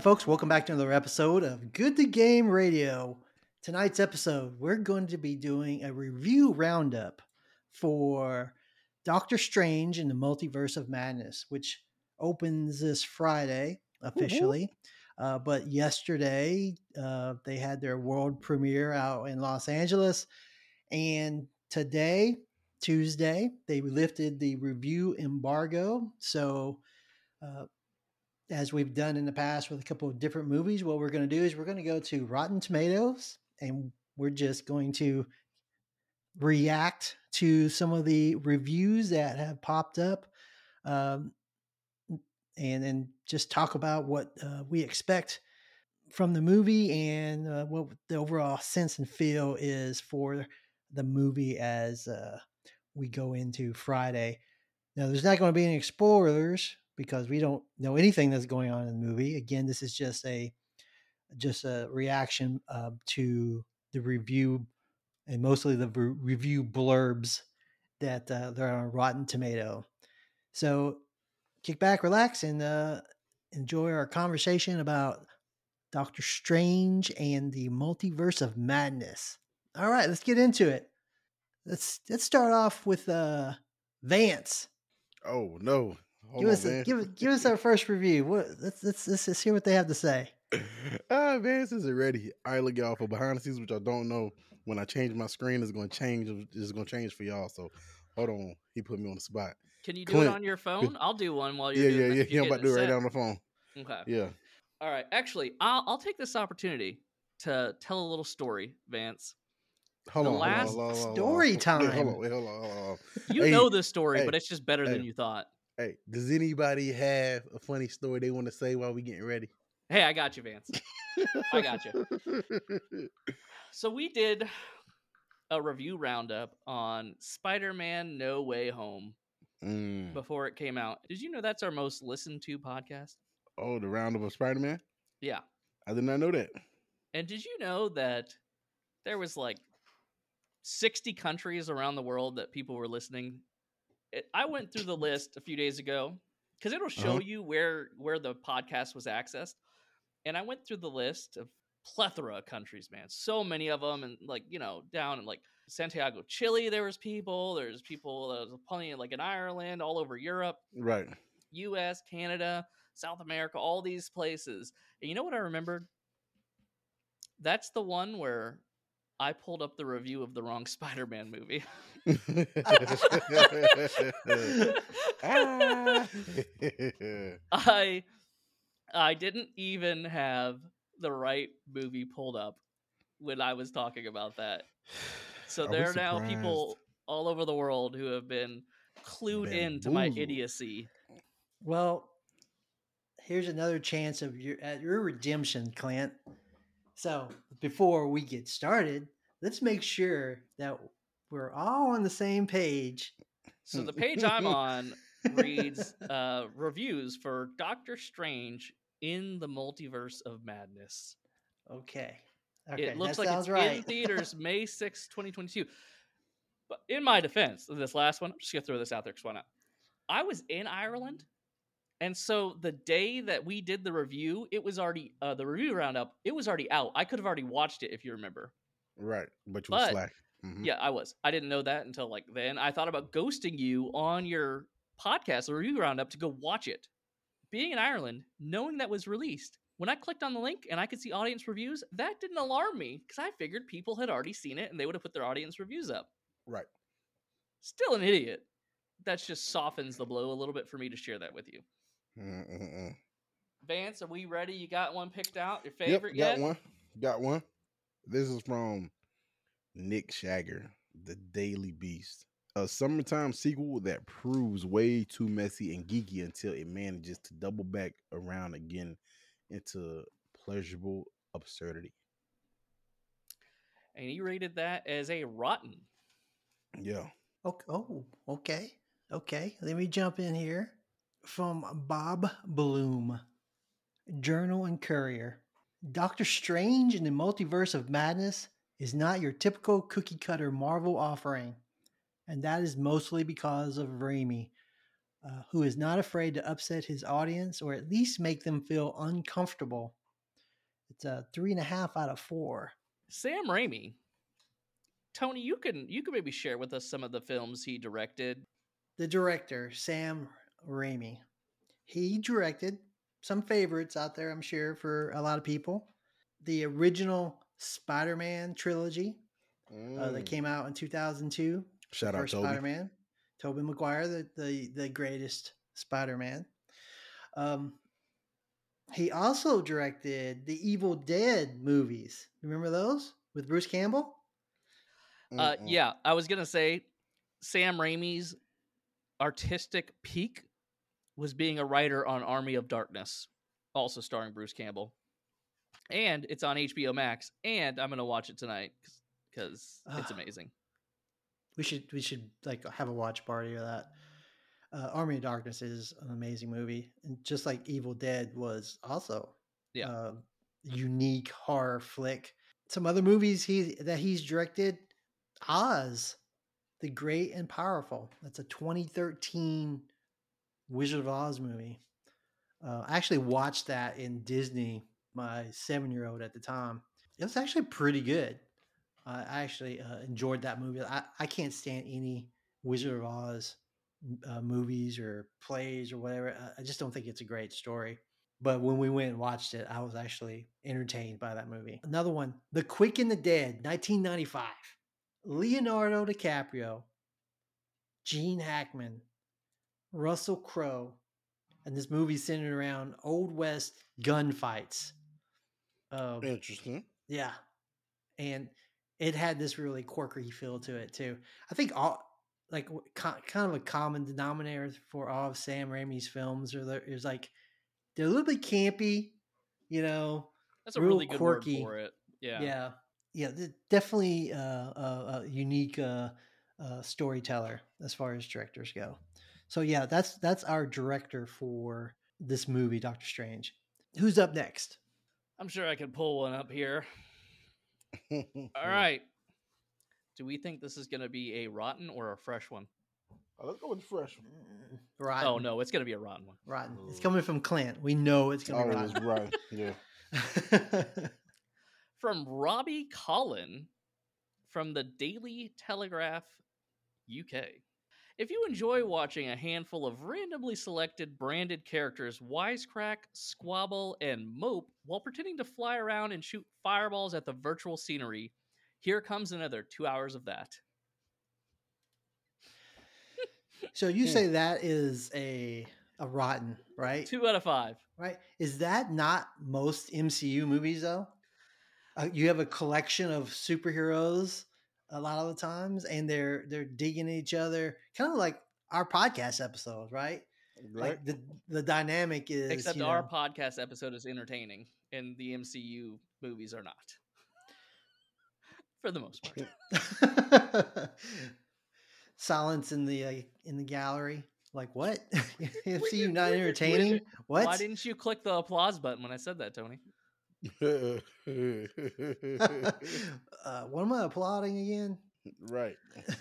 Hi, folks. Welcome back to another episode of Good to Game Radio. Tonight's episode, we're going to be doing a review roundup for Doctor Strange in the Multiverse of Madness, which opens this Friday officially. Uh, but yesterday, uh, they had their world premiere out in Los Angeles. And today, Tuesday, they lifted the review embargo. So, uh, as we've done in the past with a couple of different movies, what we're going to do is we're going to go to Rotten Tomatoes and we're just going to react to some of the reviews that have popped up um, and then just talk about what uh, we expect from the movie and uh, what the overall sense and feel is for the movie as uh, we go into Friday. Now, there's not going to be any spoilers because we don't know anything that's going on in the movie. Again, this is just a just a reaction uh, to the review and mostly the re- review blurbs that uh, they're on Rotten Tomato. So kick back, relax, and uh, enjoy our conversation about Doctor Strange and the Multiverse of Madness. All right, let's get into it. Let's let's start off with uh, Vance. Oh no! Hold give on, us man. a, give give us our first review. What let's let's let's just hear what they have to say. ah, Vance isn't ready. All right, look, y'all. For behind the scenes, which I don't know, when I change my screen, it's going to change. It's going to change for y'all. So hold on. He put me on the spot. Can you do Clint. it on your phone? I'll do one while you're Yeah, doing yeah, yeah. You're I'm about to do it right set. down the phone. Okay. Yeah. All right. Actually, I'll I'll take this opportunity to tell a little story, Vance. Hold The on. last hold on, hold on, hold on. story Wait, time. hold on. Wait, hold on. Hold on. You Hey, know this story, hey, but it's just better than you thought. Hey, does anybody have a funny story they want to say while we getting ready? Hey, I got you, Vance. I got you. So we did a review roundup on Spider-Man No Way Home Mm. before it came out. Did you know that's our most listened to podcast? Oh, the roundup of Spider Man. Yeah. I did not know that. And did you know that there was like 60 countries around the world that people were listening? It, I went through the list a few days ago because it'll show Uh-huh. you where where the podcast was accessed, and I went through the list of plethora of countries, man. So many of them, and like you know, down in like Santiago, Chile, there was people. There's people. There was plenty like in Ireland, all over Europe. Right. US, Canada, South America, all these places. And you know what I remembered? That's the one where I pulled up the review of the wrong Spider-Man movie. I I didn't even have the right movie pulled up when I was talking about that. So Are there are now people all over the world who have been clued in into my idiocy. Well, here's another chance of your at your redemption, Clint. So before we get started, let's make sure that we're all on the same page. So the page I'm on reads uh, reviews for Doctor Strange in the Multiverse of Madness. Okay. Okay. it looks like it's right. in theaters May 6, 2022. But in my defense of this last one, I'm just gonna throw this out there because why not? I was in Ireland, and so the day that we did the review, it was already uh, the review roundup. It was already out. I could have already watched it if you remember. right. But you But- slack. Mhm. Yeah, I was. I didn't know that until like then. I thought about ghosting you on your podcast, the review roundup, to go watch it. Being in Ireland, knowing that was released, when I clicked on the link and I could see audience reviews, that didn't alarm me because I figured people had already seen it and they would have put their audience reviews up. Right. Still an idiot. That just softens the blow a little bit for me to share that with you. Mm-mm-mm. Vance, are we ready? You got one picked out? Your favorite Yep, favorite got yet? one. Got one. This is from Nick Schager, The Daily Beast. A summertime sequel that proves way too messy and geeky until it manages to double back around again into pleasurable absurdity. And he rated that as a rotten. Yeah. Okay. Oh, okay. Okay. Let me jump in here from Bob Bloom, Journal and Courier. Doctor Strange in the Multiverse of Madness is not your typical cookie cutter Marvel offering, and that is mostly because of Raimi. uh, who is not afraid to upset his audience or at least make them feel uncomfortable. It's a three and a half out of four. Sam Raimi. Tony, you can you can maybe share with us some of the films he directed. The director, Sam Raimi, he directed some favorites out there, I'm sure, for a lot of people. The original Spider Man trilogy uh, that Mm. came out in 2002. Shout out First Toby. Spider Man. Tobey Maguire, the, the, the greatest Spider Man. Um, he also directed the Evil Dead movies. Remember those with Bruce Campbell? Uh, yeah, I was gonna say Sam Raimi's artistic peak was being a writer on Army of Darkness, also starring Bruce Campbell, and it's on HBO Max. And I'm gonna watch it tonight because it's Ah. amazing. We should we should like have a watch party of that. Uh, Army of Darkness is an amazing movie, and just like Evil Dead was also Yeah. uh, unique horror flick. Some other movies he that he's directed, Oz, the Great and Powerful. That's a 2013 Wizard of Oz movie. Uh, I actually watched that in Disney. My seven year old at the time. It was actually pretty good. I actually uh, enjoyed that movie. I, I can't stand any Wizard of Oz uh, movies or plays or whatever. I just don't think it's a great story. But when we went and watched it, I was actually entertained by that movie. Another one, The Quick and the Dead, 1995. Leonardo DiCaprio, Gene Hackman, Russell Crowe, and this movie's centered around Old West gunfights. Um, Interesting. yeah. And it had this really quirky feel to it too. I think all like kind of a common denominator for all of Sam Raimi's films are there is like they're a little bit campy, you know. That's a Real really good quirky. word for it. Yeah. Yeah. Yeah, definitely uh, a, a unique uh, uh, storyteller as far as directors go. So yeah, that's that's our director for this movie, Doctor Strange. Who's up next? I'm sure I could pull one up here. All All right. Do we think this is going to be a rotten or a fresh one? let's go with fresh one. Mm, Rotten. Oh no, it's going to be a rotten one. Rotten. It's coming from Clint. We know it's Oh, gonna be rotten. right. Yeah. From Robbie Collin from the Daily Telegraph UK. If you enjoy watching a handful of randomly selected branded characters wisecrack, squabble, and mope while pretending to fly around and shoot fireballs at the virtual scenery, here comes another two hours of that. so you Hmm. say that is a a rotten, right? Two out of five. Right? Is that not most MCU movies though? Uh, you have a collection of superheroes a lot of the times, and they're they're digging each other, kind of like our podcast episodes, right? Right. Like the the dynamic is Except you our podcast episode is entertaining, and the MCU movies are not. For the most part. silence in the uh, in the gallery. Like what? MCU not entertaining? What? Why didn't you click the applause button when I said that, Tony? uh, what am I applauding again? right.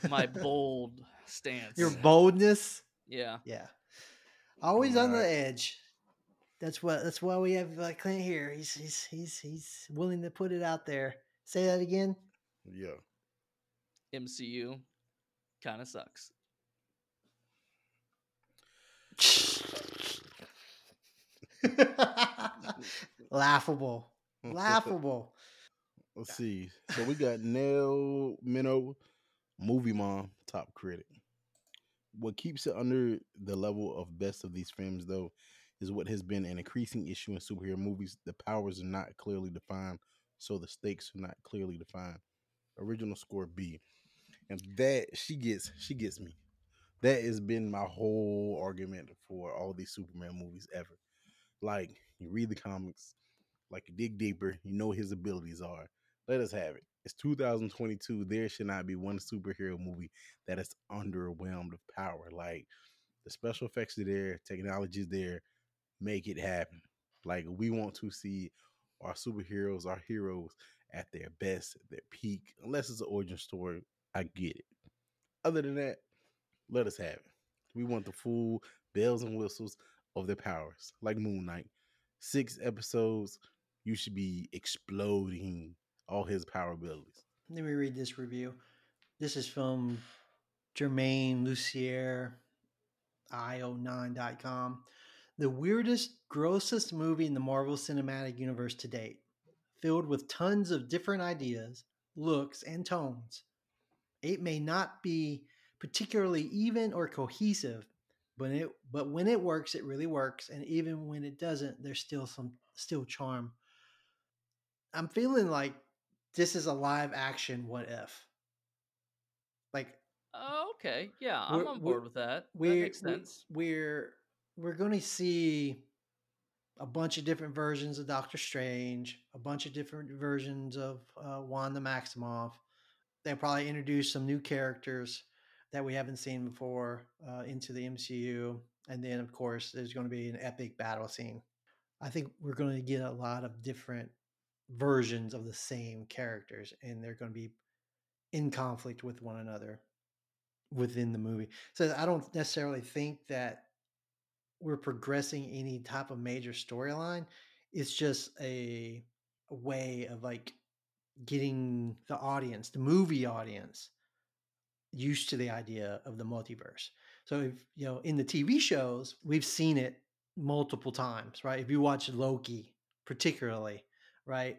My bold stance. Your boldness. yeah. Yeah, always on the edge. That's what. That's why we have uh, Clint here. He's he's he's he's willing to put it out there. Say that again. Yeah. MCU kind of sucks. Laughable. Laughable. Let's see. So we got Nell Minow, movie mom, top critic. What keeps it under the level of best of these films, though, is what has been an increasing issue in superhero movies. The powers are not clearly defined, so the stakes are not clearly defined. Original score B, and that she gets, she gets me. That has been my whole argument for all these Superman movies ever. Like you read the comics, like you dig deeper, you know his abilities are. Let us have it. It's 2022. There should not be one superhero movie that is underwhelmed of power. Like the special effects are there, technology is there. Make it happen. Like we want to see our superheroes, our heroes at their best, their peak. Unless it's an origin story, I get it. Other than that, let us have it. We want the full bells and whistles of their powers, like Moon Knight. Six episodes, you should be exploding all his power abilities. Let me read this review. This is from Germain Lussier, io9.com. The weirdest, grossest movie in the Marvel Cinematic Universe to date, filled with tons of different ideas, looks, and tones. It may not be particularly even or cohesive, but it but when it works, it really works, and even when it doesn't, there's still some still charm. I'm feeling like this is a live action what if. Like Oh, okay. Yeah, I'm on board with that. That we're makes we're- sense. We're we're going to see a bunch of different versions of Doctor Strange, a bunch of different versions of uh, Wanda Maximoff. They'll probably introduce some new characters that we haven't seen before uh, into the MCU, and then of course there's going to be an epic battle scene. I think we're going to get a lot of different versions of the same characters, and they're going to be in conflict with one another within the movie. So I don't necessarily think that we're progressing any type of major storyline. It's just a, a way of like getting the audience, the movie audience, used to the idea of the multiverse. So if you know in the TV shows, we've seen it multiple times, right? If you watch Loki, particularly, right?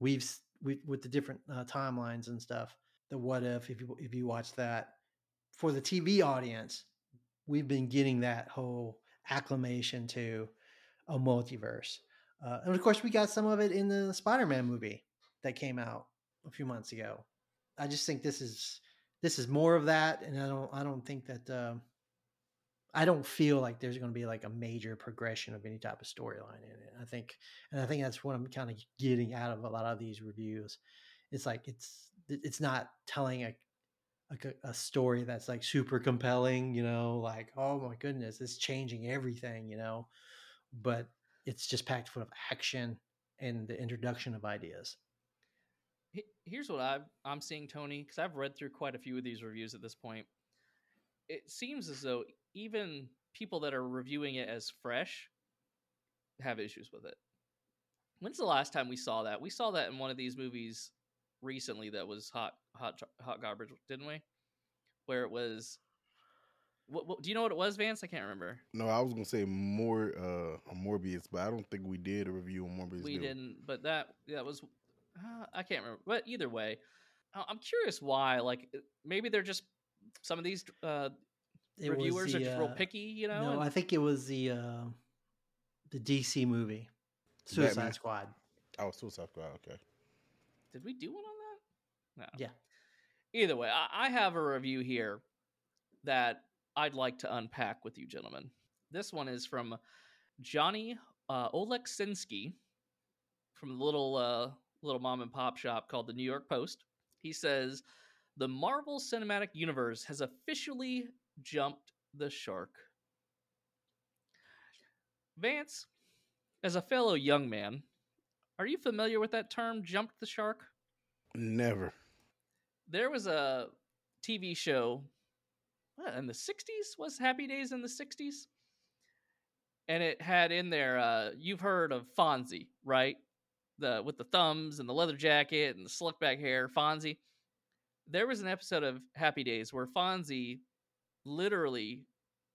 We've we, with the different uh, timelines and stuff. The what if if you if you watch that for the TV audience, we've been getting that whole acclamation to a multiverse. Uh, and of course, we got some of it in the Spider-Man movie that came out a few months ago. I just think this is this is more of that, and I don't I don't think that um I don't feel like there's going to be like a major progression of any type of storyline in it. I think, and I think that's what I'm kind of getting out of a lot of these reviews. It's like it's it's not telling a a, a story that's like super compelling, you know, like oh my goodness, it's changing everything, you know, but it's just packed full of action and the introduction of ideas. He- Here's what I've, I'm seeing, Tony, because I've read through quite a few of these reviews at this point. It seems as though even people that are reviewing it as fresh have issues with it. When's the last time we saw that? We saw that in one of these movies recently that was hot, hot, hot garbage, didn't we? Where it was. What, what, do you know what it was, Vance? I can't remember. No, I was gonna say more uh Morbius, but I don't think we did a review on Morbius. we did didn't but that that was uh, i can't remember but either way I- i'm curious why like uh, maybe they're just some of these uh It was reviewers are the, just real uh, picky you know No, and- I think it was the uh, the DC movie, Suicide Batman. Squad. Oh, Suicide Squad. Okay. did we do one on that no Yeah. either way I, I have a review here that i'd like to unpack with you gentlemen this one is from johnny uh, Oleksinski from the little uh, little mom and pop shop called the New York Post. He says the Marvel Cinematic Universe has officially jumped the shark. Vance, as a fellow young man, are you familiar with that term, jumped the shark? Never. There was a TV show what, in the 60s, was Happy Days in the 60s? And it had in there, uh, you've heard of Fonzie, right? The with the thumbs and the leather jacket and the slick back hair, Fonzie. There was an episode of Happy Days where Fonzie literally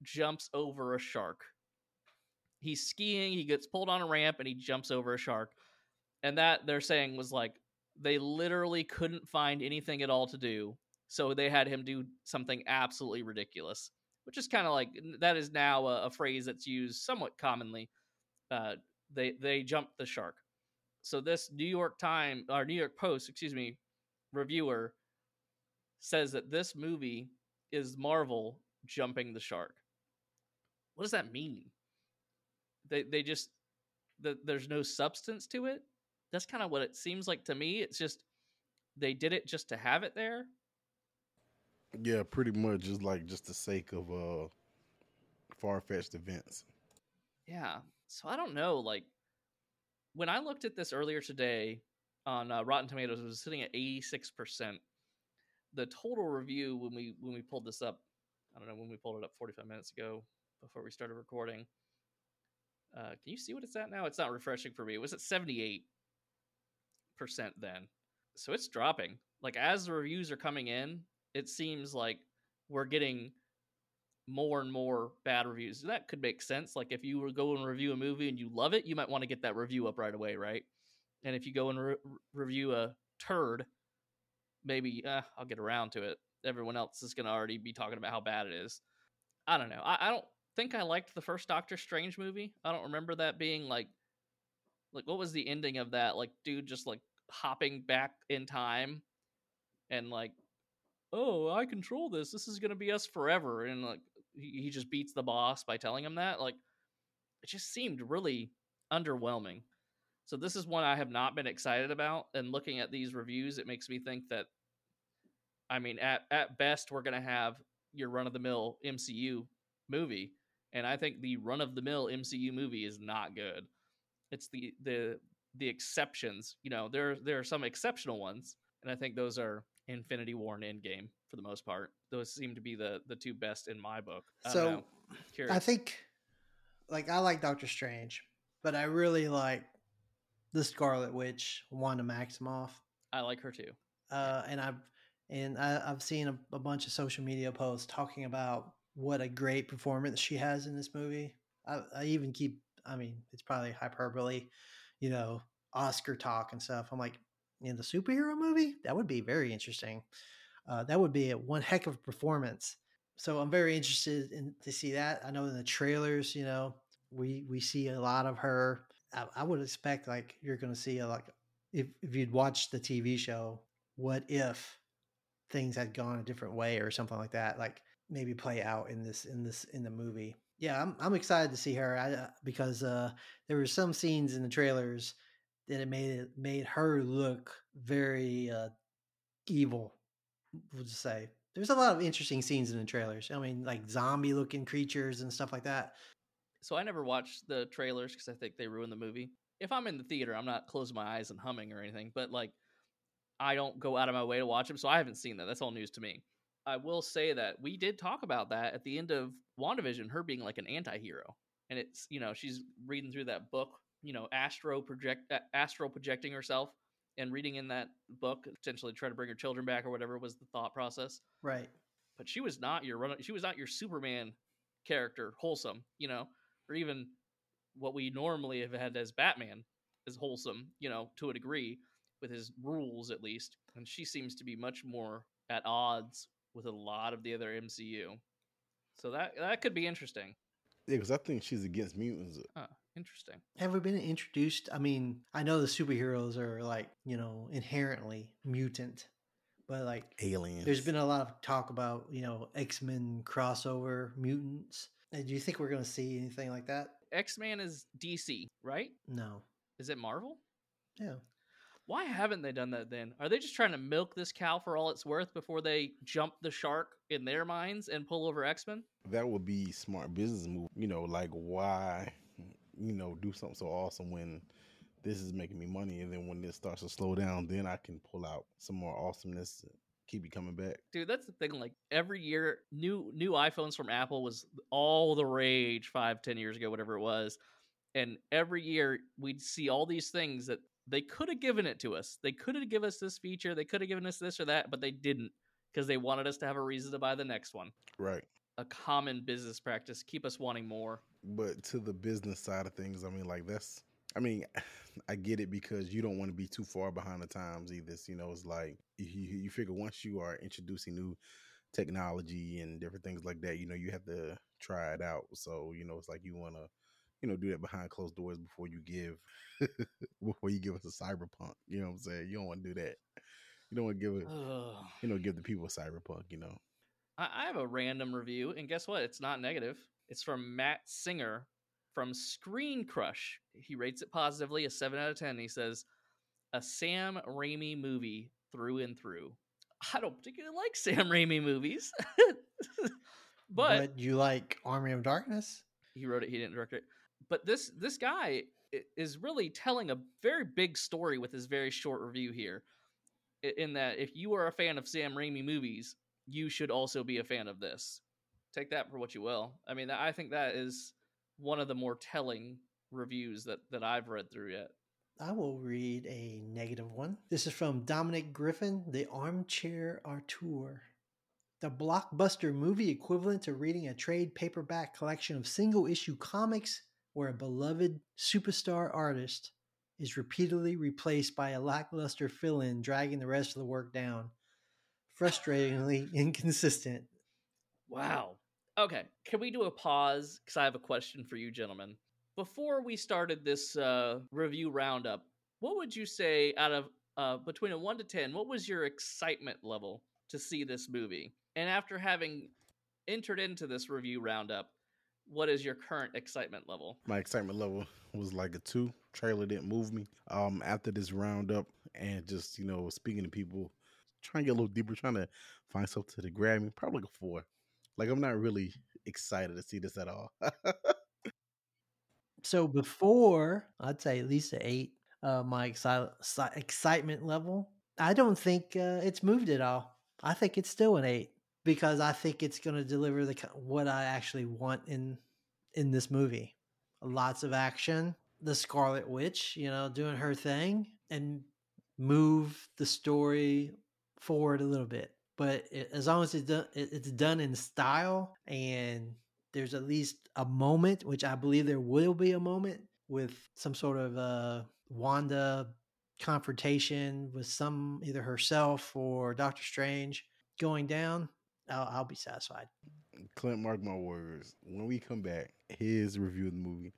jumps over a shark. He's skiing, he gets pulled on a ramp, and he jumps over a shark. And that they're saying was like they literally couldn't find anything at all to do, so they had him do something absolutely ridiculous, which is kind of like that is now a, a phrase that's used somewhat commonly. Uh, they they jumped the shark. So this New York Times or New York Post, excuse me, reviewer says that this movie is Marvel jumping the shark. What does that mean? They they just the, there's no substance to it. That's kind of what it seems like to me. It's just they did it just to have it there. Yeah, pretty much just like just the sake of uh far fetched events. Yeah. So I don't know. Like when I looked at this earlier today on uh, Rotten Tomatoes, it was sitting at eighty six percent. The total review when we when we pulled this up, I don't know when we pulled it up forty five minutes ago. before we started recording. Uh, can you see what it's at now? It's not refreshing for me. It was at 78% then. So it's dropping. Like as the reviews are coming in, it seems like we're getting more and more bad reviews. That could make sense. Like if you were go and review a movie and you love it, you might want to get that review up right away, right? And if you go and re- review a turd, maybe uh, I'll get around to it. Everyone else is going to already be talking about how bad it is. I don't know. I, I don't think I liked the first Doctor Strange movie. I don't remember that being like, like what was the ending of that? Like, dude, just like hopping back in time, and like, oh, I control this. This is gonna be us forever, and like he, just beats the boss by telling him that. Like, it just seemed really underwhelming. So this is one I have not been excited about. And looking at these reviews, it makes me think that, I mean, at at best, we're gonna have your run of the mill MCU movie, and I think the run of the mill MCU movie is not good. It's the the the exceptions. You know, there there are some exceptional ones, and I think those are Infinity War and Endgame for the most part. Those seem to be the the two best in my book. I So. I think, like, I like Doctor Strange, but I really like the Scarlet Witch, Wanda Maximoff. I like her too. uh, and I've and I, I've seen a, a bunch of social media posts talking about what a great performance she has in this movie. I, I even keep, I mean, it's probably hyperbole, you know, Oscar talk and stuff. I'm like, in the superhero movie, that would be very interesting. Uh, that would be a one heck of a performance. So I'm very interested in to see that. I know in the trailers, you know, we we see a lot of her. I, I would expect like you're going to see a, like if if you'd watched the TV show, what if things had gone a different way or something like that, like maybe play out in this in this in the movie. Yeah, I'm I'm excited to see her I, uh, because uh, there were some scenes in the trailers that it made it made her look very uh, evil. We'll just say there's a lot of interesting scenes in the trailers. I mean, like zombie looking creatures and stuff like that. So I never watched the trailers because I think they ruin the movie. If I'm in the theater, I'm not closing my eyes and humming or anything, but like I don't go out of my way to watch them, so I haven't seen that. That's all news to me. I will say that we did talk about that at the end of WandaVision, her being like an anti-hero. And it's, you know, she's reading through that book, you know, astro project astral projecting herself and reading in that book, potentially try to bring her children back or whatever was the thought process. Right. but she was not your run she was not your superman character wholesome you know or even what we normally have had as batman is wholesome you know to a degree with his rules at least. And she seems to be much more at odds with a lot of the other mcu so that that could be interesting. Yeah, because I think she's against mutants. huh interesting Have we been introduced? I mean, I know the superheroes are like, you know, inherently mutant, but like Aliens. there's been a lot of talk about, you know, X Men crossover mutants. And do you think we're going to see anything like that? X Men is dc right No. is it marvel Yeah. why haven't they done that then? Are they just trying to milk this cow for all it's worth before they jump the shark in their minds and pull over X Men? that would be smart business move. You know, like why, you know, do something so awesome when this is making me money, and then when this starts to slow down, then I can pull out some more awesomeness, keep you coming back. Dude, that's the thing. Like every year, new new iPhones from Apple was all the rage five, ten years ago, whatever it was. And every year we'd see all these things that they could have given it to us. They could have given us this feature. They could have given us this or that, but they didn't because they wanted us to have a reason to buy the next one. Right. A common business practice, keep us wanting more. But to the business side of things, I mean, like that's, I mean, I get it because you don't want to be too far behind the times either. So, you know, it's like you, you figure once you are introducing new technology and different things like that, you know, you have to try it out. So, you know, it's like you want to, you know, do that behind closed doors before you give, before you give us a cyberpunk. You know what I'm saying? You don't want to do that. You don't want to give it, you know, give the people a cyberpunk. You know. I, I have a random review, and guess what? It's not negative. It's from Matt Singer from Screen Crush. He rates it positively, a 7 out of 10. He says, a Sam Raimi movie through and through. I don't particularly like Sam Raimi movies, but, you like Army of Darkness? he wrote it, he didn't direct it. But this this guy is really telling a very big story with his very short review here. In that, if you are a fan of Sam Raimi movies, you should also be a fan of this. Take that for what you will. I mean, I think that is one of the more telling reviews that that I've read through yet. I will read a negative one. This is from Dominic Griffin, The Armchair Auteur. The blockbuster movie equivalent to reading a trade paperback collection of single issue comics where a beloved superstar artist is repeatedly replaced by a lackluster fill in, dragging the rest of the work down. Frustratingly inconsistent. Wow. Okay, can we do a pause? Because I have a question for you, gentlemen. Before we started this uh, review roundup, what would you say out of uh, between a one to ten? What was your excitement level to see this movie? And after having entered into this review roundup, what is your current excitement level? My excitement level was like a two. Trailer didn't move me. Um, after this roundup and just you know speaking to people, trying to get a little deeper, trying to find something to grab me, probably like a four. Like I'm not really excited to see this at all. So before, I'd say at least an eight, uh, my exci- exci- excitement level, I don't think uh, it's moved at all. I think it's still an eight because I think it's going to deliver the what I actually want in in this movie. Lots of action, the Scarlet Witch, you know, doing her thing, and move the story forward a little bit. But it, as long as it's done, it, it's done in style, and there's at least a moment, which I believe there will be a moment with some sort of uh, Wanda confrontation with some either herself or Doctor Strange going down. I'll, I'll be satisfied. Clint, mark my words. When we come back, his review of the movie,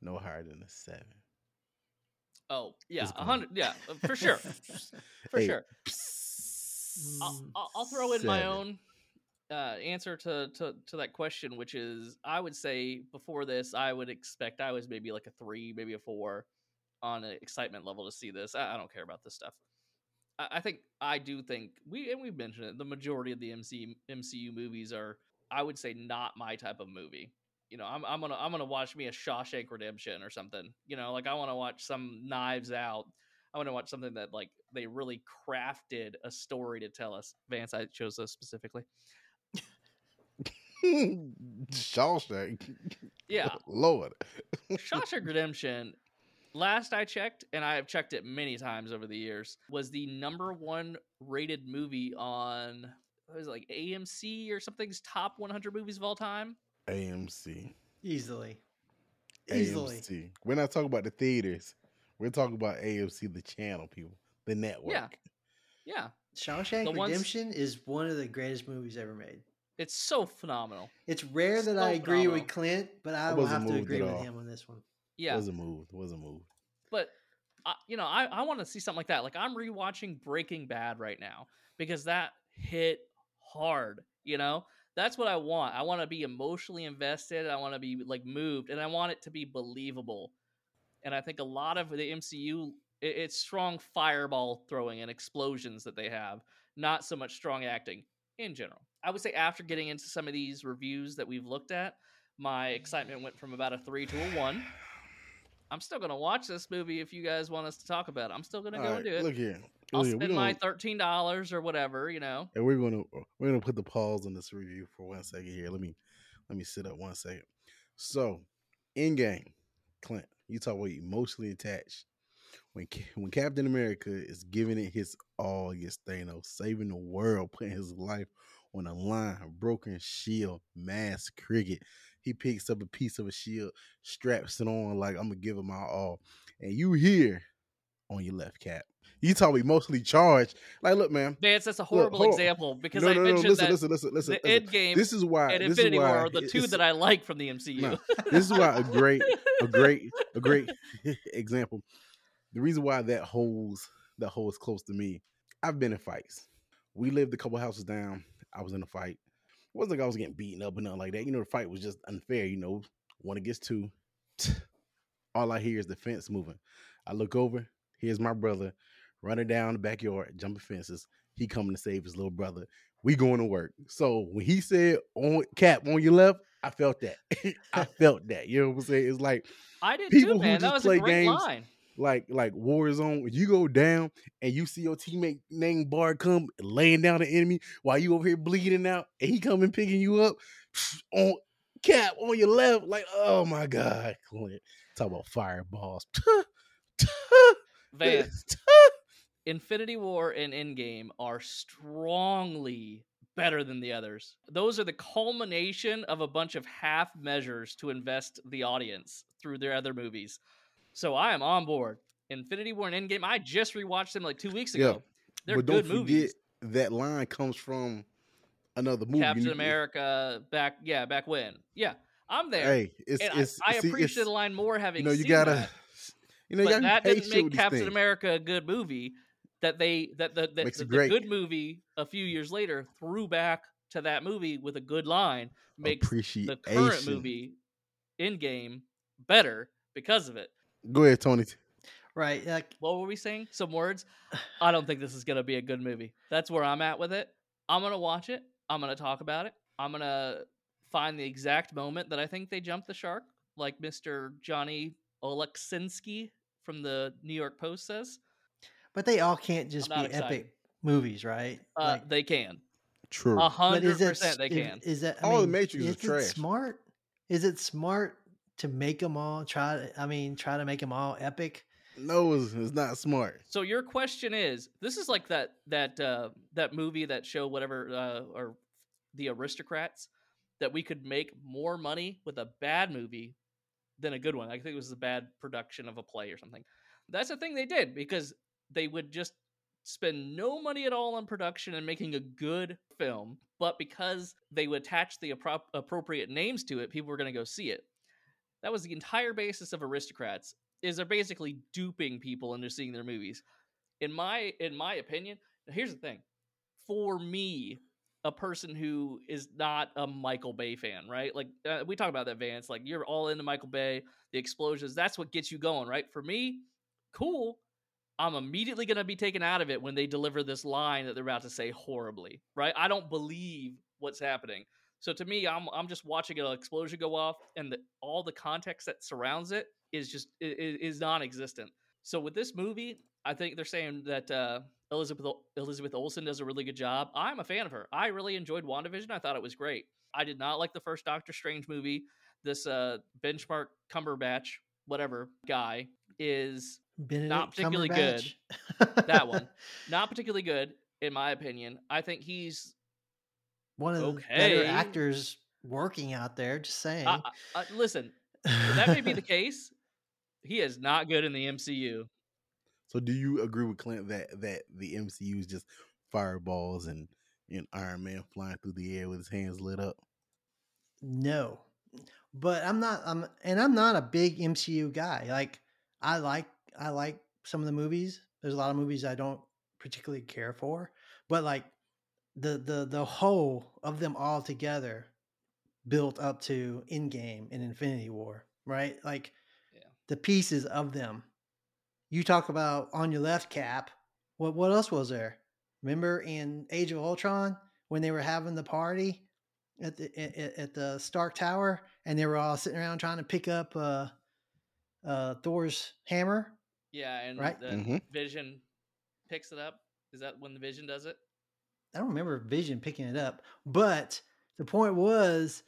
no higher than a seven. Oh yeah, a hundred. Yeah, for sure, for Hey, sure. I'll, Mm, I'll- I'll throw in my own uh, answer to, to to that question, which is I would say before this, I would expect I was maybe like a three, maybe a four on an excitement level to see this. I, I don't care about this stuff. I, I think I do think we and we've mentioned it. The majority of the MC, MCU movies are, I would say, not my type of movie. You know, I'm I'm gonna I'm gonna watch me a Shawshank Redemption or something. You know, like I want to watch some Knives Out. I want to watch something that like they really crafted a story to tell us. Vance, I chose this specifically. Shawshank. Yeah, Lord. Shawshank Redemption. Last I checked, and I have checked it many times over the years, was the number one rated movie on what was it, like AMC or something's top 100 movies of all time. AMC. easily, easily. AMC. We're not talking about the theaters. We're talking about AMC, the channel, people, the network. Yeah, Yeah. Shawshank The ones- Redemption is one of the greatest movies ever made. it's so phenomenal. It's rare that So I agree phenomenal. with Clint, but I I will wasn't have to agree with him on this one. Yeah, It Wasn't moved. It wasn't moved. but I, you know, I, I want to see something like that. Like I'm rewatching Breaking Bad right now because that hit hard. You know, that's what I want. I want to be emotionally invested. I want to be like moved, and I want it to be believable. And I think a lot of the MCU, i- it's strong fireball throwing and explosions that they have, not so much strong acting in general. I would say after getting into some of these reviews that we've looked at, my excitement went from about a three to a one. I'm still gonna watch this movie if you guys want us to talk about it. I'm still gonna All go right, and do it. Look here. I'll here. spend my thirteen dollars or whatever, you know. and we're gonna uh, we're gonna put the pause on this review for one second here. Let me let me sit up one second. So, Endgame, Clint, you talk about emotionally attached. When when Captain America is giving it his all against Thanos, saving the world, putting his life on the line, broken shield, mass cricket. He picks up a piece of a shield, straps it on like I'm gonna give him my all, and you hear on your left cap. You talk emotionally charged. Like, look, man. Vance, that's a horrible on. example because no, I no, no. mentioned Listen, that listen, listen, listen, the listen. end game This is why. and this Infinity is why War are the two that I like from the MCU. No, this is why a great, a great, a great example. The reason why that holds that holds close to me. I've been in fights. We lived a couple houses down. I was in a fight. It wasn't like I was getting beaten up or nothing like that. You know, the fight was just unfair. You know, one against two. All I hear is the fence moving. I look over. Here's my brother running down the backyard, jumping fences. He coming to save his little brother. We going to work. So when he said on cap on your left, I felt that. I felt that. You know what I'm saying? It's like I did People too, who man. That just was play a great games- line. Like like war Warzone, you go down and you see your teammate named Bard come laying down the enemy while you over here bleeding out, and he coming picking you up on cap on your left, like oh my god, Clint. Talk about fireballs. Vance, Infinity War and Endgame are strongly better than the others. Those are the culmination of a bunch of half measures to invest the audience through their other movies. So I am on board. Infinity War and Endgame. I just rewatched them like two weeks Yeah, ago. They're but good don't movies. forget that line comes from another movie. Captain America back, yeah, back when, yeah, I'm there. Hey, it's it's I, I see, appreciate the line more having you know you seen gotta that. you know you but gotta that didn't make Captain things. America a good movie. That they that the that, the, the good movie a few years later threw back to that movie with a good line makes the current movie Endgame better because of it. Go ahead, Tony. Right. Like What were we saying? Some words. I don't think this is gonna be a good movie. That's where I'm at with it. I'm gonna watch it. I'm gonna talk about it. I'm gonna find the exact moment that I think they jumped the shark, like Mr. Johnny Oleksinski from the New York Post says. but they all can't just be excited. epic movies, right? Uh, like, they can. True. A hundred percent, they can. Is that I All the Matrix is is it trash. smart? Is it smart to make them all try? I mean, try to make them all epic. no, it's, it's not smart. So your question is: This is like that that uh, that movie that show whatever uh, or the aristocrats that we could make more money with a bad movie than a good one. I think it was a bad production of a play or something. That's the thing they did because they would just spend no money at all on production and making a good film, but because they would attach the appro- appropriate names to it, people were going to go see it. That was the entire basis of aristocrats. Is they're basically duping people into seeing their movies. In my in my opinion, here's the thing. For me, a person who is not a Michael Bay fan, right? Like uh, we talk about that, Vance. Like you're all into Michael Bay, the explosions. That's what gets you going, right? For me, cool. I'm immediately going to be taken out of it when they deliver this line that they're about to say horribly, right? I don't believe what's happening. So to me, I'm I'm just watching an explosion go off, and the, all the context that surrounds it is just is, is non-existent. So with this movie, I think they're saying that uh, Elizabeth Elizabeth Olsen does a really good job. I'm a fan of her. I really enjoyed WandaVision. I thought it was great. I did not like the first Doctor Strange movie. This uh, benchmark Cumberbatch, whatever guy, is Benedict particularly good. That one not particularly good in my opinion. I think he's One of the better actors working out there. Just saying. I, I, I- listen. That may be the case. He is not good in the MCU. So, do you agree with Clint that that the MCU is just fireballs and and Iron Man flying through the air with his hands lit up? No, but I'm not. I'm and I'm not a big MCU guy. Like I like I like some of the movies. There's a lot of movies I don't particularly care for, but like the the the whole of them all together built up to Endgame and Infinity War, right? Like Yeah. the pieces of them. You talk about on your left cap. What what else was there? Remember in Age of Ultron when they were having the party at the at, at- at the Stark Tower and they were all sitting around trying to pick up uh uh Thor's hammer. Yeah, and Right. the Mhm. Vision picks it up. Is that when the Vision does it? I don't remember Vision picking it up, but the point was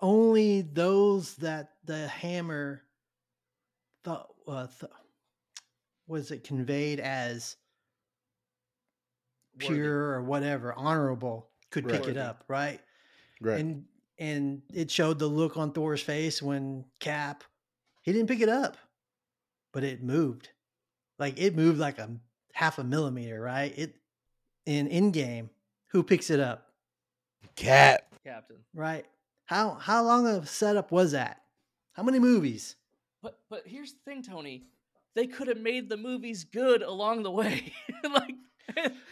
only those that the hammer thought uh, th- was it conveyed as Worthy. pure or whatever honorable could pick it up, right? Right. And and it showed the look on Thor's face when Cap he didn't pick it up, but it moved. Like it moved like a half a millimeter, right? It in Endgame, who picks it up, Cap. Captain. right? How how long of a setup was that? How many movies? But but here's the thing, Tony. They could have made the movies good along the way. like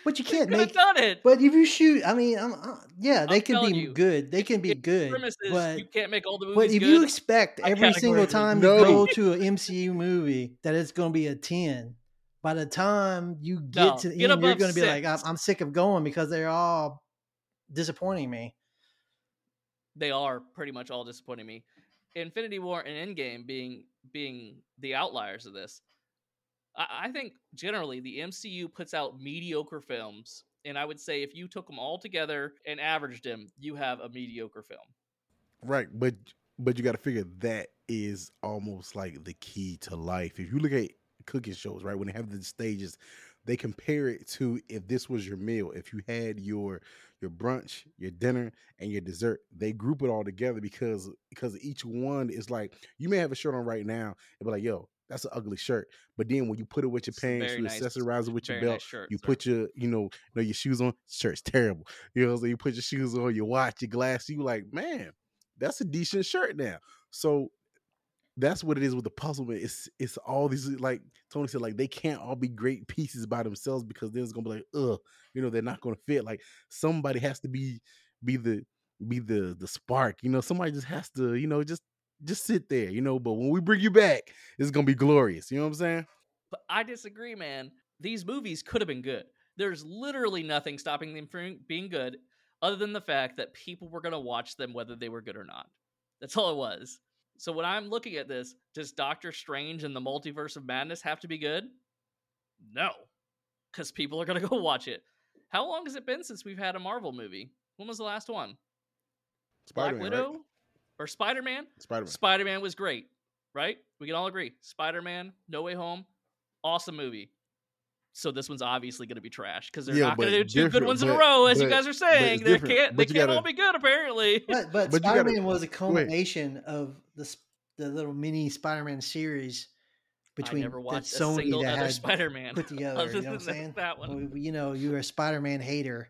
But you can't could have make. done it. But if you shoot, I mean, I'm, uh, yeah, they I'm can be you, good. They can be good, but you can't make all the movies But if good. you expect I every single time no. you go to an MCU movie that it's going to be a 10, by the time you get No, to the get end, you're going to be like, I'm. I'm sick of going because they're all disappointing me. they are pretty much all disappointing me. Infinity War and Endgame being being the outliers of this. I, I think generally the MCU puts out mediocre films, and I would say if you took them all together and averaged them, you have a mediocre film. Right, but but you got to figure that is almost like the key to life. If you look at cooking shows, right, when they have the stages, they compare it to if this was your meal. If you had your your brunch, your dinner, and your dessert, they group it all together because because each one is like you may have a shirt on right now and be like, yo, that's an ugly shirt. But then when you put it with your It's pants, you nice- accessorize it with your belt, nice shirt, you put your, you know, you know, your shoes on, shirt's terrible. You know, so you put your shoes on, your watch, your glass, you like, man, that's a decent shirt now. So that's what it is with the puzzle. It's it's all these like Tony said, like they can't all be great pieces by themselves because then it's gonna be like, ugh, you know, they're not gonna fit. Like somebody has to be be the be the the spark, you know, somebody just has to, you know, just just sit there, you know. But when we bring you back, it's gonna be glorious. You know what I'm saying? But I disagree, man. These movies could have been good. There's literally nothing stopping them from being good other than the fact that people were to watch them whether they were good or not. That's all it was. So when I'm looking at this, does Doctor Strange and the Multiverse of Madness have to be good? No. Cuz people are going to go watch it. How long has it been since we've had a Marvel movie? When was the last one? Black Spider-Man, Widow right? or Spider-Man? Spider-Man. Spider Man was great, right? We can all agree. Spider Man, No Way Home, awesome movie. So this one's obviously going to be trash because they're Yeah, not going to do two good different- ones in a row, as you guys are saying. They can't. They can't gotta- all be good, apparently. But but, But you gotta- Spider Man was a ahead. culmination of the the little mini Spider Man series between I never that watched a single that other had Spider Man. put together. other You know what I'm saying? that one. Well, You know, you're a Spider Man hater.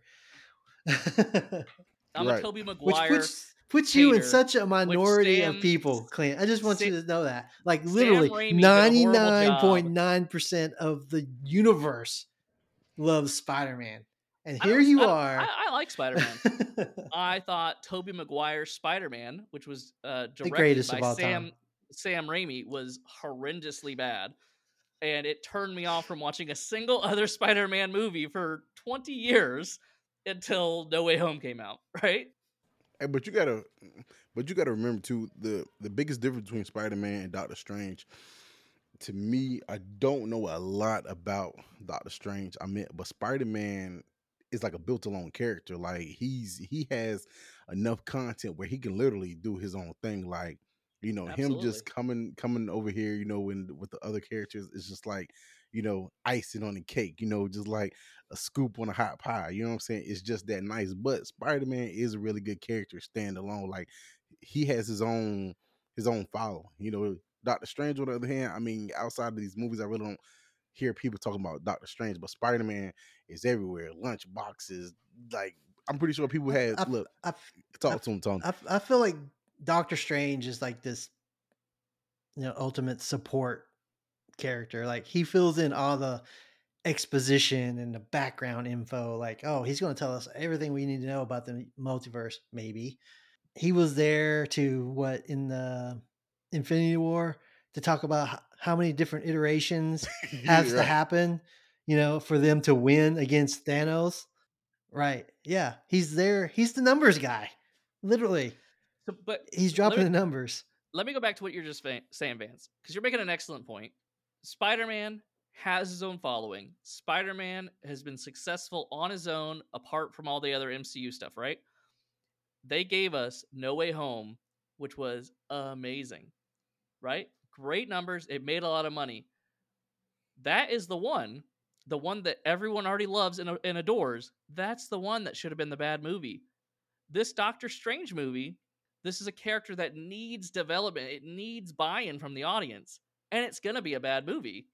I'm Right. a Tobey which Maguire. Puts you in such a minority Sam- of people, Clint. I just want you to know that. Like literally, Raimi did a ninety horrible job. nine point nine percent of the universe loves Spider Man, and here you I are. I, I like Spider Man. I thought Tobey Maguire's Spider Man, which was uh, directed greatest by of all Sam time. Sam Raimi, was horrendously bad, and it turned me off from watching a single other Spider Man movie for twenty years until No Way Home came out. Right? But you gotta, but you gotta remember too the the biggest difference between Spider Man and Doctor Strange. To me, I don't know a lot about Doctor Strange. I mean, but Spider Man is like a built alone character. Like he's he has enough content where he can literally do his own thing. Like you know, him just coming coming over here, you know, when with the other characters, it's just like you know, icing on the cake. You know, just like a scoop on a hot pie. You know what I'm saying? It's just that nice. But Spider Man is a really good character, stand alone. Like he has his own his own follow. You know, Doctor Strange on the other hand, I mean, outside of these movies, I really don't hear people talking about Doctor Strange, but Spider Man is everywhere. Lunch boxes, like I'm pretty sure people had I- look I, talk to him, Tony. I, I feel like Doctor Strange is like this, you know, ultimate support character. Like he fills in all the exposition and the background info. Like, oh, he's going to tell us everything we need to know about the multiverse. Maybe he was there to what in the Infinity War to talk about how many different iterations has to happen, you know, for them to win against Thanos. Right. Yeah. He's there. He's the numbers guy. Literally. So, but He's dropping me- the numbers. let me go back to what you're just saying, Vance, because you're making an excellent point. Spider Man has his own following. Spider Man has been successful on his own, apart from all the other MCU stuff, right? They gave us No Way Home, which was amazing, right? Great numbers. It made a lot of money. That is the one, the one that everyone already loves and, and adores. That's the one that should have been the bad movie. This Doctor Strange movie this is a character that needs development. It needs buy-in from the audience, and it's gonna be a bad movie.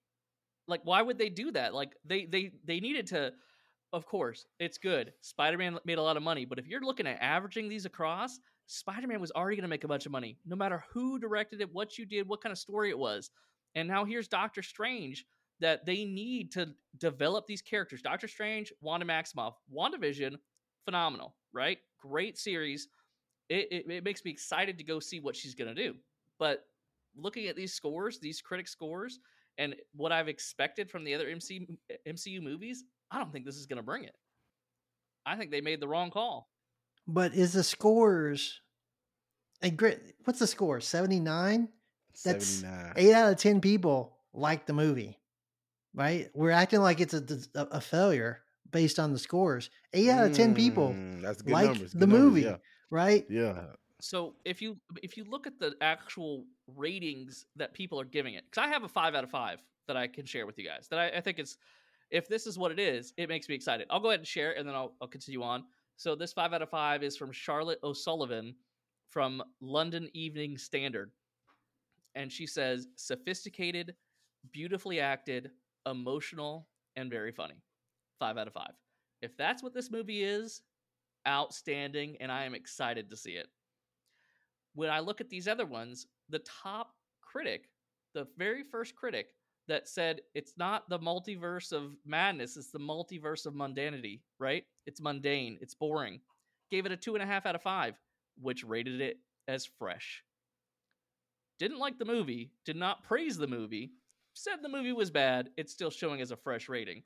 Like, why would they do that? Like, they they they needed to. Of course, it's good. Spider-Man made a lot of money, but if you're looking at averaging these across, Spider-Man was already gonna make a bunch of money, no matter who directed it, what you did, what kind of story it was. And now here's Doctor Strange that they need to develop these characters. Doctor Strange, Wanda Maximoff, WandaVision, phenomenal, right? Great series it, it, it makes me excited to go see what she's going to do. But looking at these scores, these critic scores, and what I've expected from the other MC, MCU movies, I don't think this is going to bring it. I think they made the wrong call. But is the scores and grit what's the score? 79? That's 79. Eight out of ten people like the movie. right? We're acting like it's a, a, a failure based on the scores. Eight out of 10 people Mm, that's good like numbers. the numbers, movie, Yeah. right? yeah. So if you if you look at the actual ratings that people are giving it, because I have a five out of five that I can share with you guys. That I, I think it's if this is what it is, it makes me excited. I'll go ahead and share, and then I'll, I'll continue on. So this five out of five is from Charlotte O'Sullivan from London Evening Standard, and she says sophisticated, beautifully acted, emotional, and very funny. Five out of five. If that's what this movie is, outstanding, and I am excited to see it when I look at these other ones, the top critic, the very first critic that said it's not the multiverse of madness, it's the multiverse of mundanity, right? It's mundane, it's boring. Gave it a two and a half out of five, which rated it as fresh. Didn't like the movie, did not praise the movie, said the movie was bad, it's still showing as a fresh rating.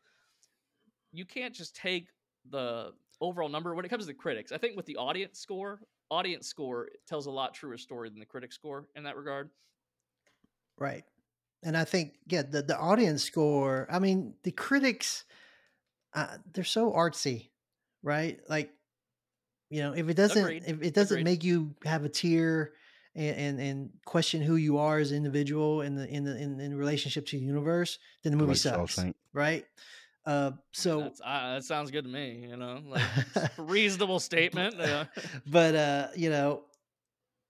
You can't just take the overall number when it comes to the critics. I think with the audience score, audience score tells a lot truer story than the critic score in that regard. Right. And I think, yeah, the, the audience score, I mean, the critics, uh, they're so artsy, right? Like, you know, if it doesn't, Agreed. if it doesn't Agreed. make you have a tear and, and, and question who you are as an individual in the, in the, in, in relationship to the universe, then the movie Like sucks. Shawshank. Right. Uh, so, That's, uh, that sounds good to me. You know, like reasonable statement. Yeah. but uh, you know,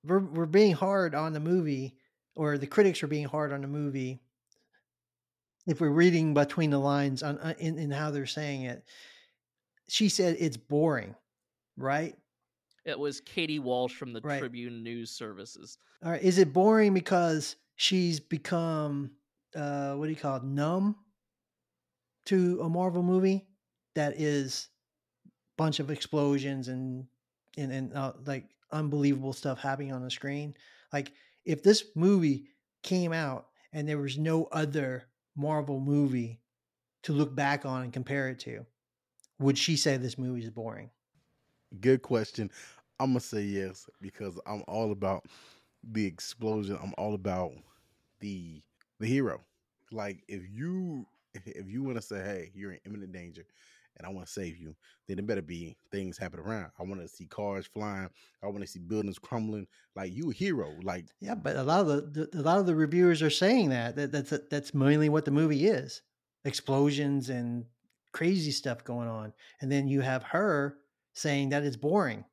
we're we're being hard on the movie, or the critics are being hard on the movie. If we're reading between the lines on uh, in, in how they're saying it, she said it's boring, right? It was Katie Walsh from the Right. Tribune News Services. All right, is it boring because she's become uh, what do you call it, numb to a Marvel movie that is bunch of explosions and and and uh, like unbelievable stuff happening on the screen. Like if this movie came out and there was no other Marvel movie to look back on and compare it to, would she say this movie is boring? Good question. I'm gonna say yes because I'm all about the explosion. I'm all about the the hero. Like if you if you want to say, hey, you're in imminent danger, and I want to save you, then it better be things happen around. I want to see cars flying. I want to see buildings crumbling. Like you a hero. Like Yeah, but a lot of the, the a lot of the reviewers are saying that, that that's uh, that's mainly what the movie is: explosions and crazy stuff going on. And then you have her saying that it's boring.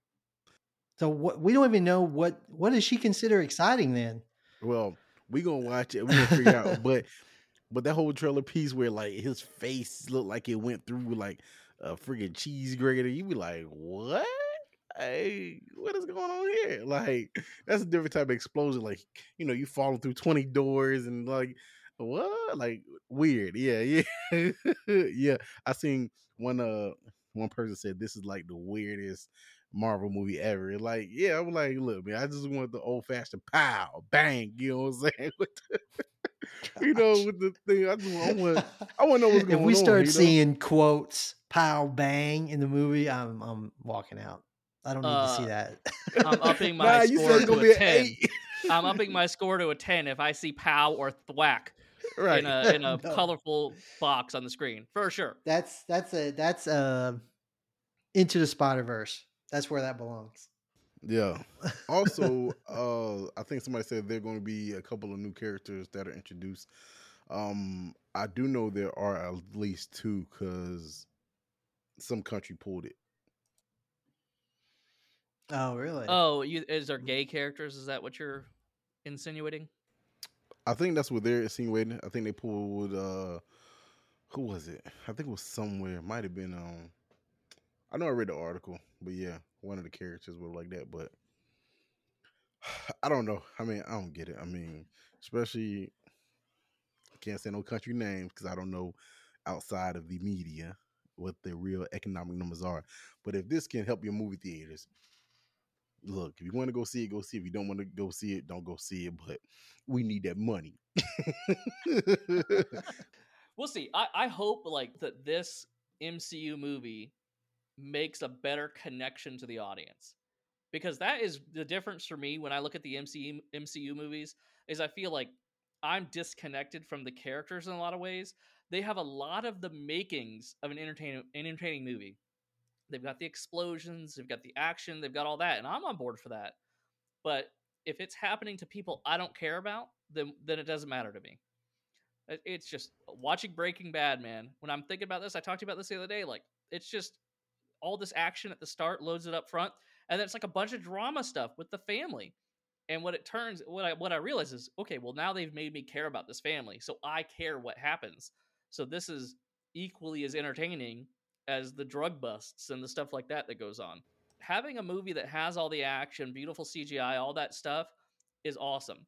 So what we don't even know what what does she consider exciting then? Well, we gonna watch it. We gonna figure out. But but that whole trailer piece where like his face looked like it went through like a freaking cheese grater, you be like, what? Hey, what is going on here? Like that's a different type of explosion. Like you know, you falling through twenty doors and like what? Like weird. Yeah, yeah, yeah. I seen one. Uh, one person said this is like the weirdest Marvel movie ever. Like, yeah, I'm like, look, man, I just want the old fashioned pow, bang. You know what I'm saying? With you know, with the thing. I just I want, I want to know what's going on. if we start you know? seeing quotes "pow bang" in the movie, I'm I'm walking out. I don't need to see Uh, that. I'm upping my nah, score to gonna a 10. eight. I'm upping my score to a 10 if I see pow or thwack right. in a in a No. colorful box on the screen for sure. That's that's a that's uh into the Spider Verse. That's where that belongs. Yeah. Also, uh, I think somebody said there are going to be a couple of new characters that are introduced. Um, I do know there are at least two because some country pulled it. Oh, really? Oh, you, is there gay characters? Is that what you're insinuating? I think that's what they're insinuating. I think they pulled uh who was it? I think it was somewhere. Might have been um I know I read the article, but yeah, one of the characters was like that, but I don't know. I mean, I don't get it. I mean, especially I can't say no country names because I don't know outside of the media what the real economic numbers are. But if this can help your movie theaters, look, if you want to go see it, go see it. If you don't want to go see it, don't go see it. But we need that money. We'll see. I, I hope like that this MCU movie makes a better connection to the audience. Because that is the difference for me when I look at the MCU MCU movies is I feel like I'm disconnected from the characters in a lot of ways. they have a lot of the makings of an entertaining entertaining movie. They've got the explosions, they've got the action, they've got all that, and I'm on board for that. But if it's happening to people I don't care about, then then it doesn't matter to me. It's just watching Breaking Bad, man. When I'm thinking about this, I talked about this the other day. Like it's just all this action at the start, loads it up front, and then it's like a bunch of drama stuff with the family. And what it turns, what I what I realize is, okay, well now they've made me care about this family, so I care what happens. So this is equally as entertaining as the drug busts and the stuff like that that goes on. Having a movie that has all the action, beautiful CGI, all that stuff is awesome.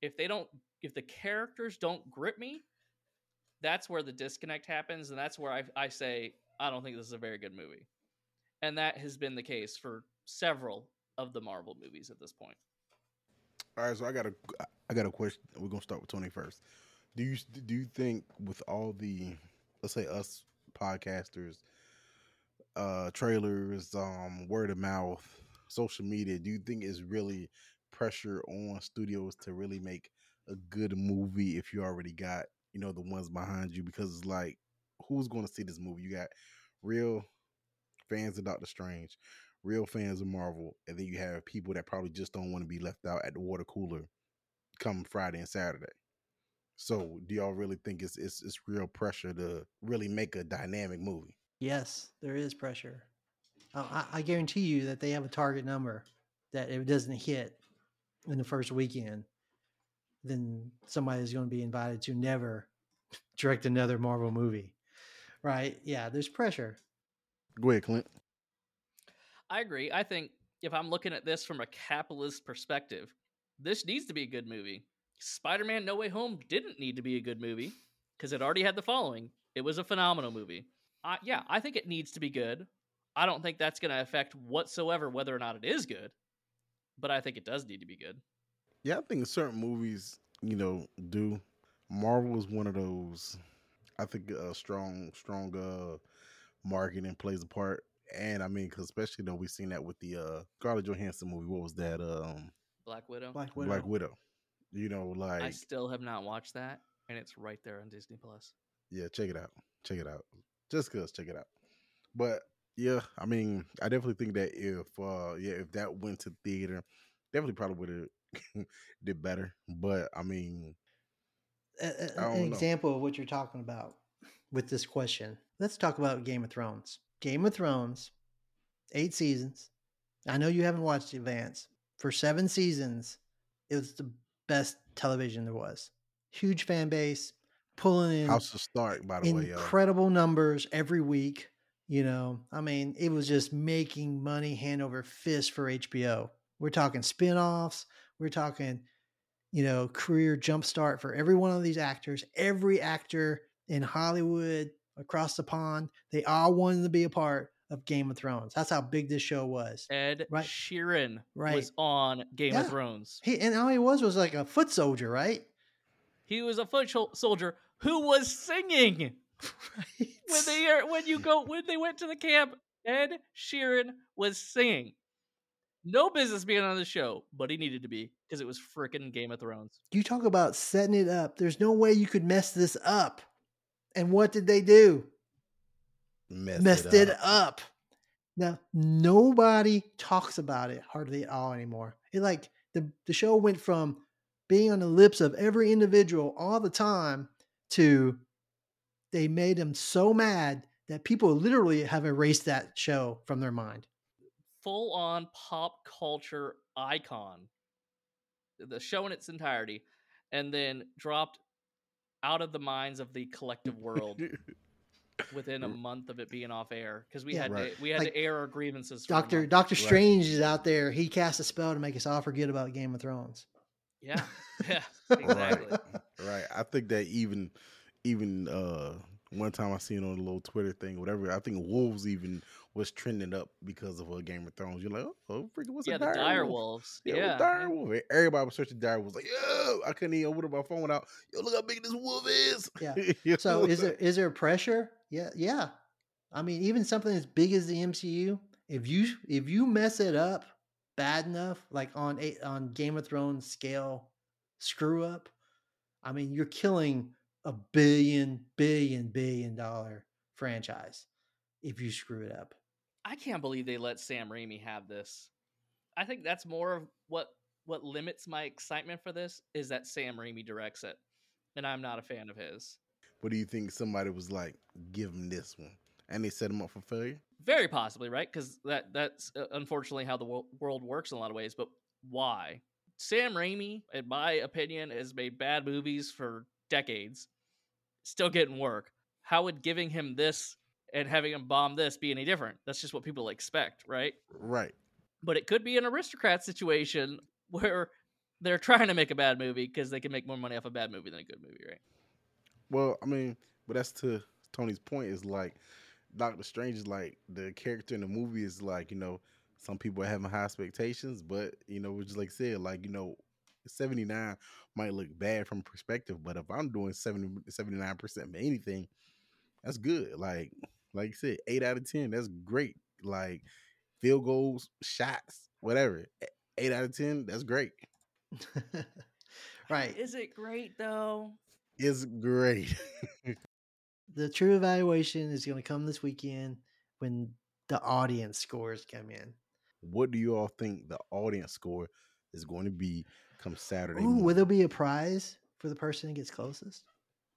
If they don't, if the characters don't grip me, that's where the disconnect happens, and that's where I, I say I don't think this is a very good movie. And that has been the case for several of the Marvel movies at this point. All right, so I got a I got a question. We're gonna start with Tony first. Do you do you think with all the let's say us podcasters, uh, trailers, um, word of mouth, social media, do you think it's really pressure on studios to really make a good movie if you already got you know the ones behind you? Because it's like, who's going to see this movie? You got real fans of Doctor Strange, real fans of Marvel, and then you have people that probably just don't want to be left out at the water cooler come Friday and Saturday. So, do y'all really think it's it's, it's real pressure to really make a dynamic movie? Yes, there is pressure. I, I guarantee you that they have a target number that if it doesn't hit in the first weekend, then somebody's going to be invited to never direct another Marvel movie. Right? Yeah, there's pressure. Go ahead, Clint. I agree. I think if I'm looking at this from a capitalist perspective, this needs to be a good movie. Spider Man No Way Home didn't need to be a good movie because it already had the following. It was a phenomenal movie. I, yeah, I think it needs to be good. I don't think that's going to affect whatsoever whether or not it is good, but I think it does need to be good. Yeah, I think certain movies, you know, do. Marvel is one of those. I think a strong, strong uh, marketing plays a part, and I mean, 'cause especially though we've seen that with the uh, Scarlett Johansson movie. What was that? Um, Black Widow. Black Widow. Black Widow. You know, like I still have not watched that, and it's right there on Disney Plus. Yeah, check it out. Check it out. Just cause, check it out. But yeah, I mean, I definitely think that if uh yeah, if that went to theater, definitely probably would have did better. But I mean, A- a- I an know. example of what you're talking about with this question. Let's talk about Game of Thrones. Game of Thrones, eight seasons. I know you haven't watched Advance. For seven seasons, it was the best television there was. Huge fan base, pulling in House of Stark, by the way, uh, incredible numbers every week. You know, I mean, it was just making money hand over fist for HBO. We're talking spin-offs. We're talking, you know, career jumpstart for every one of these actors. Every actor in Hollywood across the pond, they all wanted to be a part of Game of Thrones. That's how big this show was. Ed Right. Sheeran Right. was on Game Yeah. of Thrones. He and all he was was like a foot soldier, right? He was a foot soldier who was singing when they are when you go when they went to the camp. Ed Sheeran was singing. No business being on the show, but he needed to be because it was freaking Game of Thrones. you talk about setting it up. There's no way you could mess this up. And what did they do? messed, Messed it up. Now nobody talks about it hardly at all anymore. It like the the show went from being on the lips of every individual all the time to they made them so mad that people literally have erased that show from their mind. Full on pop culture icon. The show in its entirety, and then dropped out of the minds of the collective world within a month of it being off air because we Yeah. had Right. to we had Like, to air our grievances. for a Doctor month. Doctor Right. Strange is out there. He cast a spell to make us all forget about Game of Thrones. Yeah, yeah, exactly. Right. right. I think that even even uh one time I seen on a little Twitter thing, whatever. I think wolves even was trending up because of a Game of Thrones. You're like, oh, oh freaking what's yeah, a the dire dire wolf? wolves. Yeah, Yeah, yeah dire wolf. Everybody was searching dire wolves. Like, yo, I couldn't even open my phone out. Yo, look how big this wolf is. Yeah. You So is there is there pressure? Yeah, yeah. I mean, even something as big as the MCU, if you if you mess it up bad enough, like on a on Game of Thrones scale screw up, I mean, you're killing a billion, billion, billion dollar franchise if you screw it up. I can't believe they let Sam Raimi have this. I think that's more of what what limits my excitement for this is that Sam Raimi directs it, and I'm not a fan of his. What do you think somebody was like, give him this one, and they set him up for failure? Very possibly, right? Because that that's uh, unfortunately how the wo- world works in a lot of ways. But why? Sam Raimi, in my opinion, has made bad movies for decades, still getting work. How would giving him this and having him bomb this be any different? That's just what people expect, right? Right. But it could be an aristocrat situation where they're trying to make a bad movie because they can make more money off a bad movie than a good movie, right? Well, I mean, but that's to Tony's point is like Doctor Strange is like the character in the movie is like, you know, some people are having high expectations, but you know, just like I said, like, you know, 79 might look bad from perspective, but if I'm doing 70 79% of anything, that's good. Like like you said, eight out of ten, that's great. Like field goals, shots, whatever. Eight out of ten, that's great. right. Is it great though? It's great. the true evaluation is going to come this weekend when the audience scores come in. What do you all think the audience score is going to be come Saturday? Ooh, morning? will there be a prize for the person that gets closest?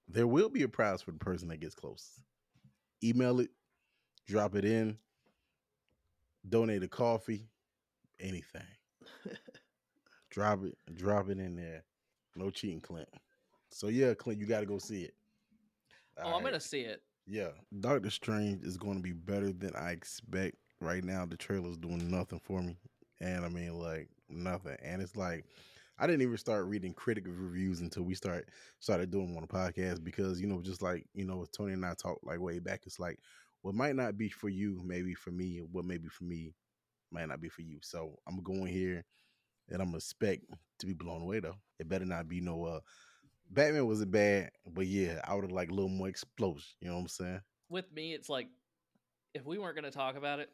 There will be a prize for the person that gets closest. Email it, drop it in, donate a coffee, anything. drop it, drop it in there. No cheating, Clint. So yeah, Clint, you got to go see it. Oh, I'm gonna see it. Yeah, Doctor Strange is going to be better than I expect. Right now, the trailer's doing nothing for me, and I mean like nothing. And it's like I didn't even start reading critic reviews until we start started doing them on the podcast because you know just like you know Tony and I talked like way back. It's like what might not be for you, maybe for me. What maybe for me, might not be for you. So I'm going here, and I'm expect to be blown away though. It better not be no uh Batman wasn't bad, but yeah, I would have like a little more explosion. You know what I'm saying? With me, it's like if we weren't gonna talk about it,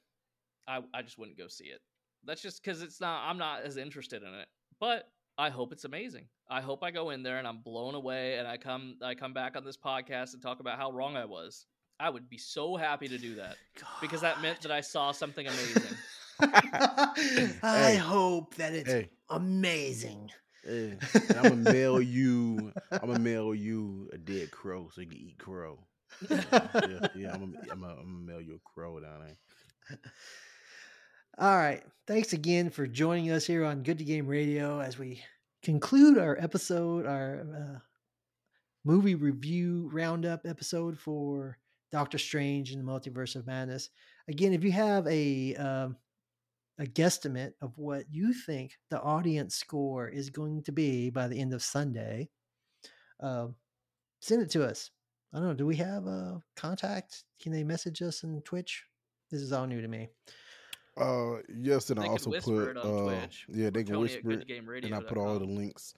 I I just wouldn't go see it. That's just because it's not. I'm not as interested in it. But I hope it's amazing. I hope I go in there and I'm blown away, and I come I come back on this podcast and talk about how wrong I was. I would be so happy to do that because that meant that I saw something amazing. I Hey. hope that it's Hey, amazing. hey, and I'm gonna mail you. I'm gonna mail you a dead crow so you can eat crow. Yeah, yeah, yeah I'm, gonna, I'm, gonna, I'm gonna mail you a crow down there. All right. Thanks again for joining us here on Good to Game Radio as we conclude our episode, our uh, movie review roundup episode for Doctor Strange and the Multiverse of Madness. Again, if you have a um, a guesstimate of what you think the audience score is going to be by the end of Sunday, um, send it to us. I don't know. Do we have a contact? Can they message us on Twitch? This is all new to me. Uh, yes, and They I also put it on uh, Twitch. yeah, they can Tony whisper it, and I put all the links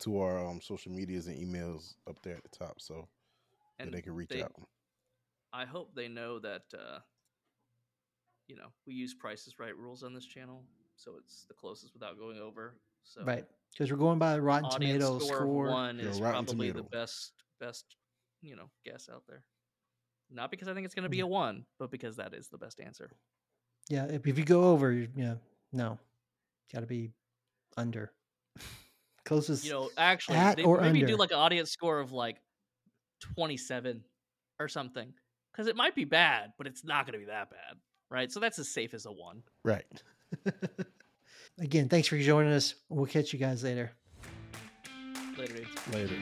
to our um, social medias and emails up there at the top, so that And they can reach they- out. I hope they know that uh, you know we use prices right rules on this channel, so it's the closest without going over. So Right. Because we're going by the Rotten audience Tomatoes score, score. one Yeah, is Rotten probably the best best you know guess out there. Not because I think it's going to be a one, but because that is the best answer. Yeah. If, if you go over, you- yeah, no. Got to be under. Closest. You know, actually, at they or maybe do like an audience score of like twenty-seven or something, because it might be bad, but it's not going to be that bad, right? So that's as safe as a one. Right. Again, thanks for joining us. We'll catch you guys later. Later. Later.